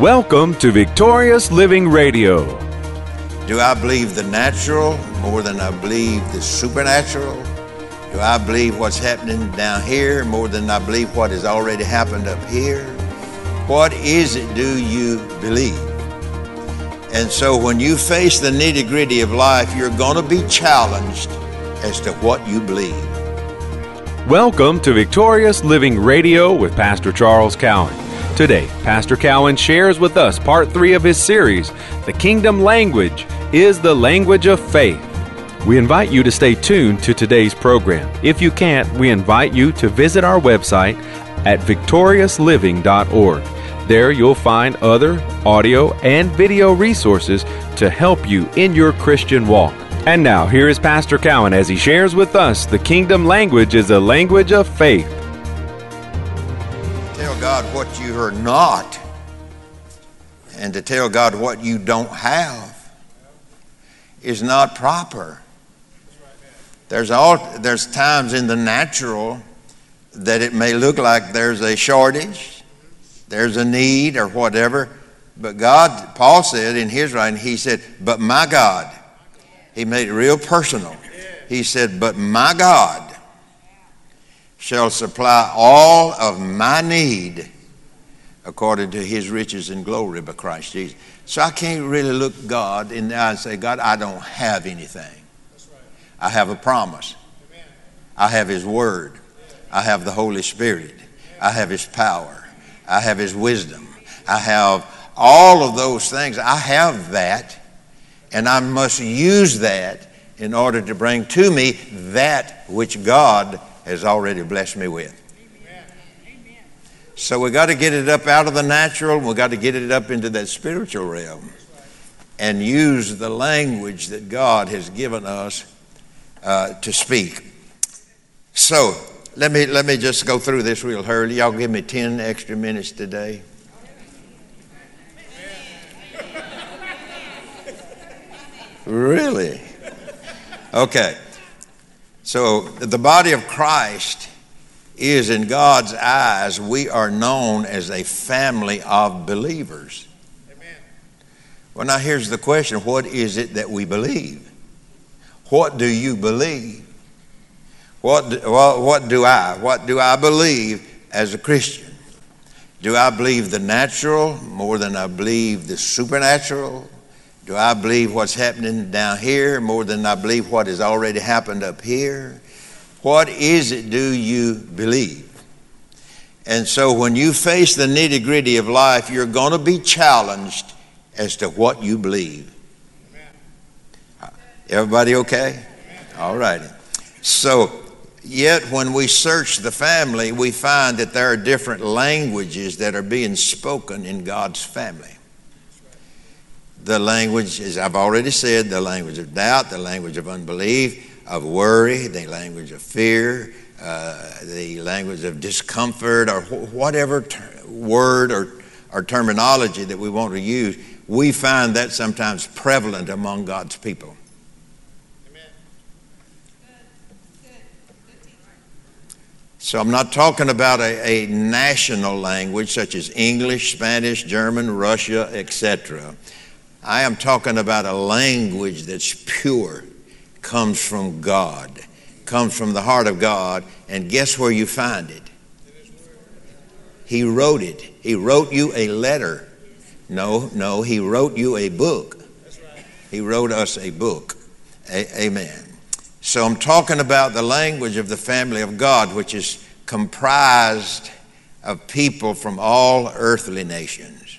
Welcome to Victorious Living Radio. Do I believe the natural more than I believe the supernatural? Do I believe what's happening down here more than I believe what has already happened up here? What is it do you believe? And so when you face the nitty gritty of life, you're going to be challenged as to what you believe. Welcome to Victorious Living Radio with Pastor Charles Cowan. Today, Pastor Cowan shares with us part three of his series, The Kingdom Language is the Language of Faith. We invite you to stay tuned to today's program. If you can't, we invite you to visit our website at victoriousliving.org. There you'll find other audio and video resources to help you in your Christian walk. And now, here is Pastor Cowan as he shares with us the kingdom language is a language of faith. God what you are not and to tell God what you don't have is not proper. There's all there's times in the natural that it may look like there's a shortage, there's a need or whatever, but God, Paul said in his writing, he said, "But my God," he made it real personal. He said, "But my God shall supply all of my need according to his riches and glory by Christ Jesus. So I can't really look God in the eye and say, God, I don't have anything. I have a promise. I have his word. I have the Holy Spirit. I have his power. I have his wisdom. I have all of those things. I have that, and I must use that in order to bring to me that which God has already blessed me with. So we got to get it up out of the natural, we got to get it up into that spiritual realm and use the language that God has given us uh, to speak. So let me, let me just go through this real hurry. Y'all give me 10 extra minutes today. Really? Okay. So the body of Christ is in God's eyes, we are known as a family of believers. Amen. Well, now here's the question what is it that we believe? What do you believe? What do, well, what do I? What do I believe as a Christian? Do I believe the natural more than I believe the supernatural? Do I believe what's happening down here more than I believe what has already happened up here? What is it do you believe? And so when you face the nitty gritty of life, you're going to be challenged as to what you believe. Everybody okay? All righty. So, yet when we search the family, we find that there are different languages that are being spoken in God's family the language, as I've already said, the language of doubt, the language of unbelief, of worry, the language of fear, uh, the language of discomfort, or wh- whatever ter- word or, or terminology that we want to use, we find that sometimes prevalent among God's people. So I'm not talking about a, a, national language such as English, Spanish, German, Russia, etc. I am talking about a language that's pure, comes from God, comes from the heart of God, and guess where you find it? He wrote it. He wrote you a letter. No, no, he wrote you a book. He wrote us a book. A- amen. So I'm talking about the language of the family of God, which is comprised of people from all earthly nations.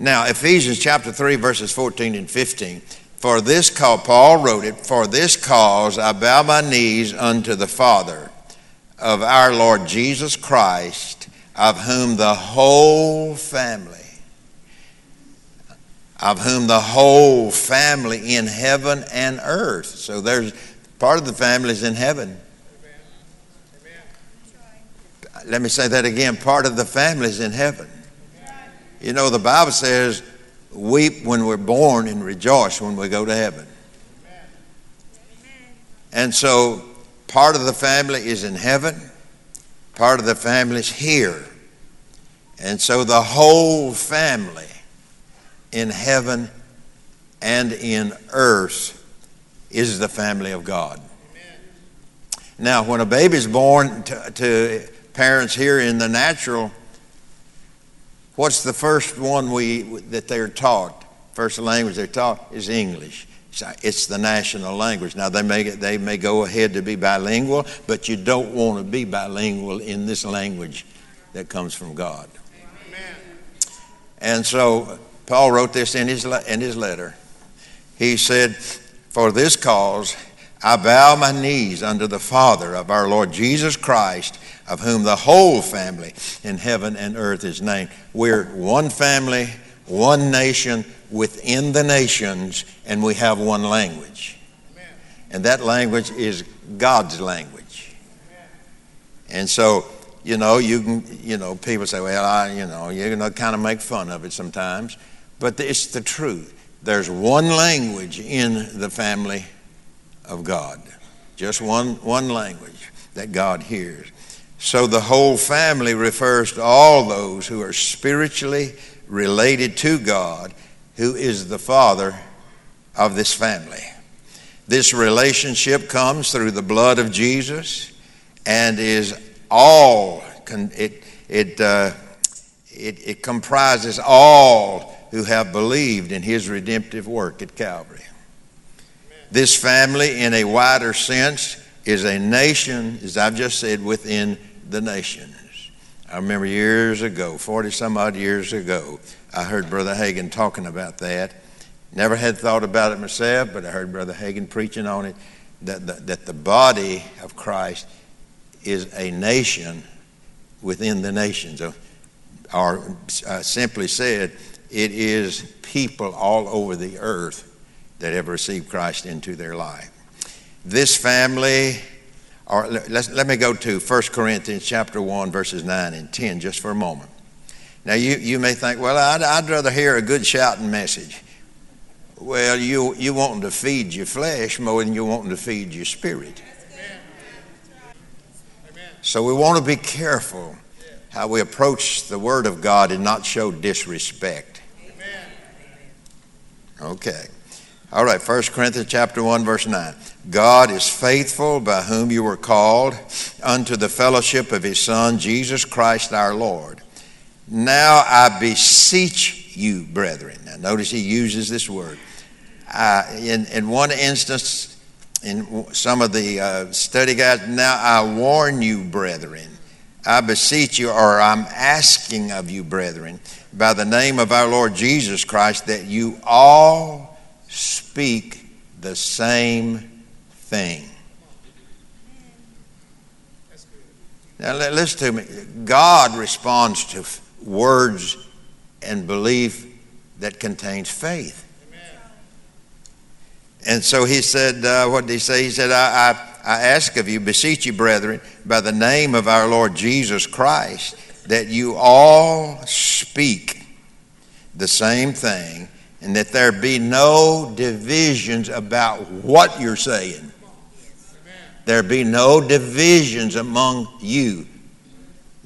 Now, Ephesians chapter 3, verses 14 and 15. For this cause, Paul wrote it, for this cause I bow my knees unto the Father of our Lord Jesus Christ, of whom the whole family, of whom the whole family in heaven and earth. So there's part of the family is in heaven. Let me say that again. Part of the family is in heaven. You know, the Bible says, weep when we're born and rejoice when we go to heaven. And so, part of the family is in heaven, part of the family is here. And so, the whole family in heaven and in earth is the family of God. Now, when a baby's born to, to, parents here in the natural, what's the first one we that they're taught? First language they're taught is English. It's the national language. Now they may they may go ahead to be bilingual, but you don't want to be bilingual in this language that comes from God. Amen. And so Paul wrote this in his in his letter. He said, "For this cause." I bow my knees under the Father of our Lord Jesus Christ, of whom the whole family in heaven and earth is named. We're one family, one nation within the nations, and we have one language. And that language is God's language. And so, you know, you can, you know, people say, well, I, you know, you're going to kind of make fun of it sometimes, but it's the truth. There's one language in the family of God. Just one, one language that God hears. So the whole family refers to all those who are spiritually related to God, who is the Father of this family. This relationship comes through the blood of Jesus and is all, it, it, uh, it, it comprises all who have believed in his redemptive work at Calvary. This family, in a wider sense, is a nation, as I've just said, within the nations. I remember years ago, 40 some odd years ago, I heard Brother Hagin talking about that. Never had thought about it myself, but I heard Brother Hagin preaching on it that the, that the body of Christ is a nation within the nations. Or, or uh, simply said, it is people all over the earth that have received Christ into their life. This family, or let let me go to 1 Corinthians chapter 1, verses 9 and 10, just for a moment. Now, you, you may think, well, I'd, I'd rather hear a good shouting message. Well, you, you wanting to feed your flesh more than you wanting to feed your spirit. So we want to be careful how we approach the Word of God and not show disrespect. Okay. All right, 1 Corinthians chapter 1 verse 9. God is faithful by whom you were called unto the fellowship of his son Jesus Christ our Lord. Now I beseech you, brethren. Now notice he uses this word. In, in one instance, in some of the uh, study guides, now I warn you, brethren. I beseech you, or I'm asking of you, brethren, by the name of our Lord Jesus Christ, that you all speak the same thing. Now, listen to me. God responds to words and belief that contains faith. And so he said, uh, what did he say? He said, I, I, I ask of you, beseech you, brethren, by the name of our Lord Jesus Christ, that you all speak the same thing and that there be no divisions about what you're saying. There be no divisions among you.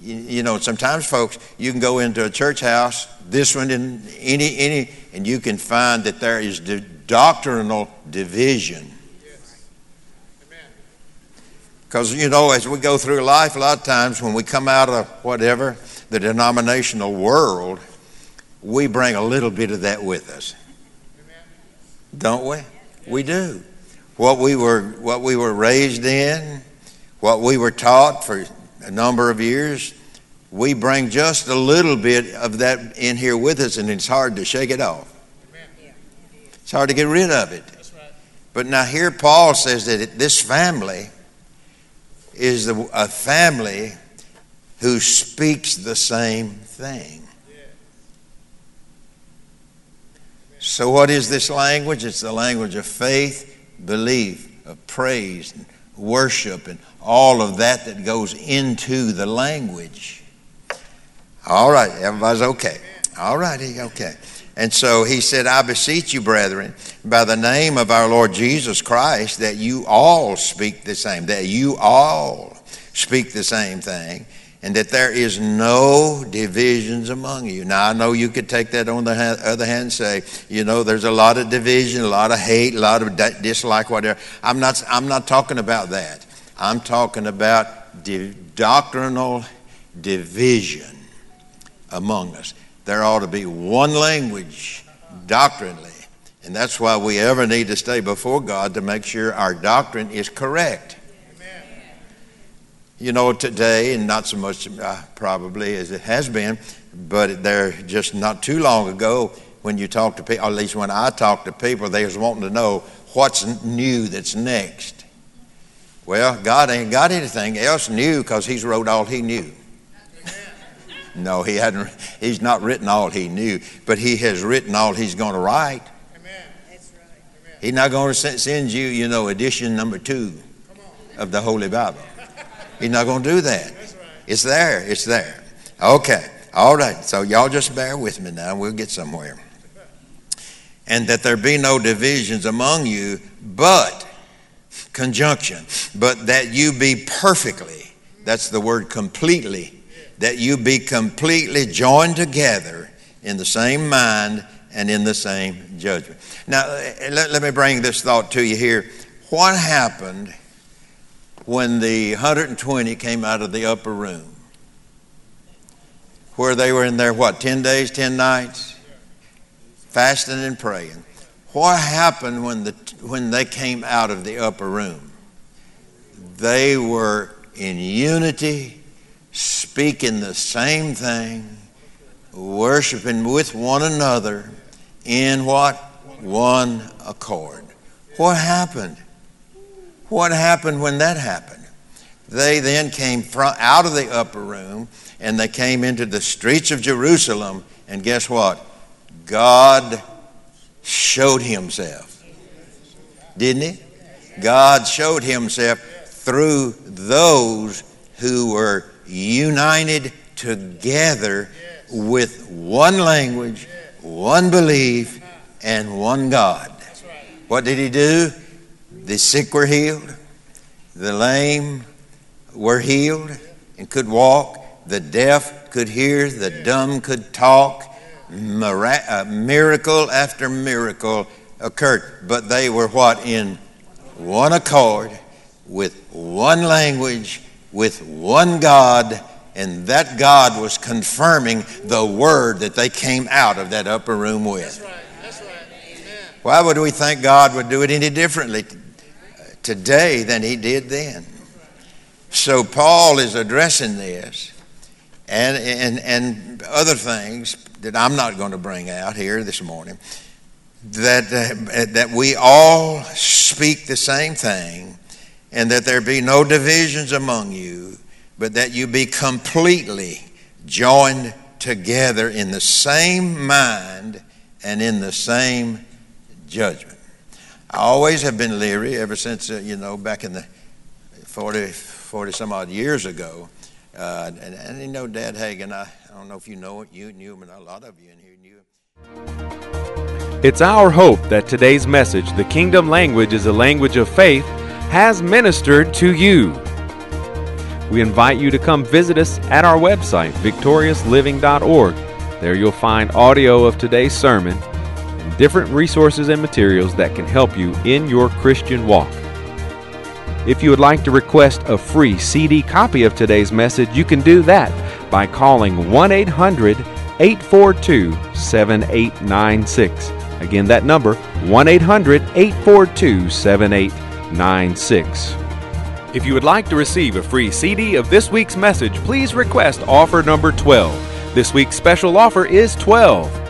you. You know, sometimes, folks, you can go into a church house, this one in any, any, and you can find that there is doctrinal division. Because, you know, as we go through life, a lot of times when we come out of whatever, the denominational world, we bring a little bit of that with us. Don't we? We do. What we were what we were raised in, what we were taught for a number of years, we bring just a little bit of that in here with us and it's hard to shake it off. It's hard to get rid of it. But now here Paul says that this family is a family who speaks the same thing. So, what is this language? It's the language of faith, belief, of praise, and worship, and all of that that goes into the language. All right, everybody's okay. All righty, okay. And so he said, I beseech you, brethren, by the name of our Lord Jesus Christ, that you all speak the same, that you all speak the same thing, and that there is no divisions among you. Now, I know you could take that on the other hand and say, you know, there's a lot of division, a lot of hate, a lot of dislike, whatever. I'm not, I'm not talking about that. I'm talking about di- doctrinal division among us. There ought to be one language doctrinally. And that's why we ever need to stay before God to make sure our doctrine is correct. You know, today, and not so much uh, probably as it has been, but there just not too long ago, when you talk to people, at least when I talk to people, they was wanting to know what's new that's next. Well, God ain't got anything else new because He's wrote all He knew. No, He hadn't. He's not written all He knew, but He has written all He's going to write. He's not going to send you, you know, edition number two of the Holy Bible. He's not going to do that. It's there. It's there. Okay. All right. So y'all just bear with me now. We'll get somewhere. And that there be no divisions among you, but conjunction, but that you be perfectly, that's the word completely, that you be completely joined together in the same mind and in the same judgment. Now, let, let me bring this thought to you here. What happened when the 120 came out of the upper room, where they were in there, what, 10 days, 10 nights? Fasting and praying. What happened when, the, when they came out of the upper room? They were in unity, speaking the same thing, worshiping with one another in what? One accord. What happened? What happened when that happened? They then came from, out of the upper room and they came into the streets of Jerusalem, and guess what? God showed himself. Didn't he? God showed himself through those who were united together with one language, one belief, and one God. What did he do? The sick were healed, the lame were healed and could walk, the deaf could hear, the dumb could talk. Uh, miracle after miracle occurred. But they were what? In one accord, with one language, with one God, and that God was confirming the word that they came out of that upper room with. That's right. That's right. Why would we think God would do it any differently today than he did then. So Paul is addressing this and, and, and other things that I'm not going to bring out here this morning that, uh, that we all speak the same thing and that there be no divisions among you, but that you be completely joined together in the same mind and in the same judgment. I always have been leery ever since, uh, you know, back in the 40, 40 some odd years ago. Uh, and, and, you know, Dad Hagin, I, I don't know if you know it, you knew him, and a lot of you in here knew It's our hope that today's message, The Kingdom Language is a Language of Faith, has ministered to you. We invite you to come visit us at our website, victoriousliving.org. There you'll find audio of today's sermon different resources and materials that can help you in your Christian walk. If you would like to request a free CD copy of today's message, you can do that by calling 1 800 842 7896. Again, that number 1 800 842 7896. If you would like to receive a free CD of this week's message, please request offer number 12. This week's special offer is 12.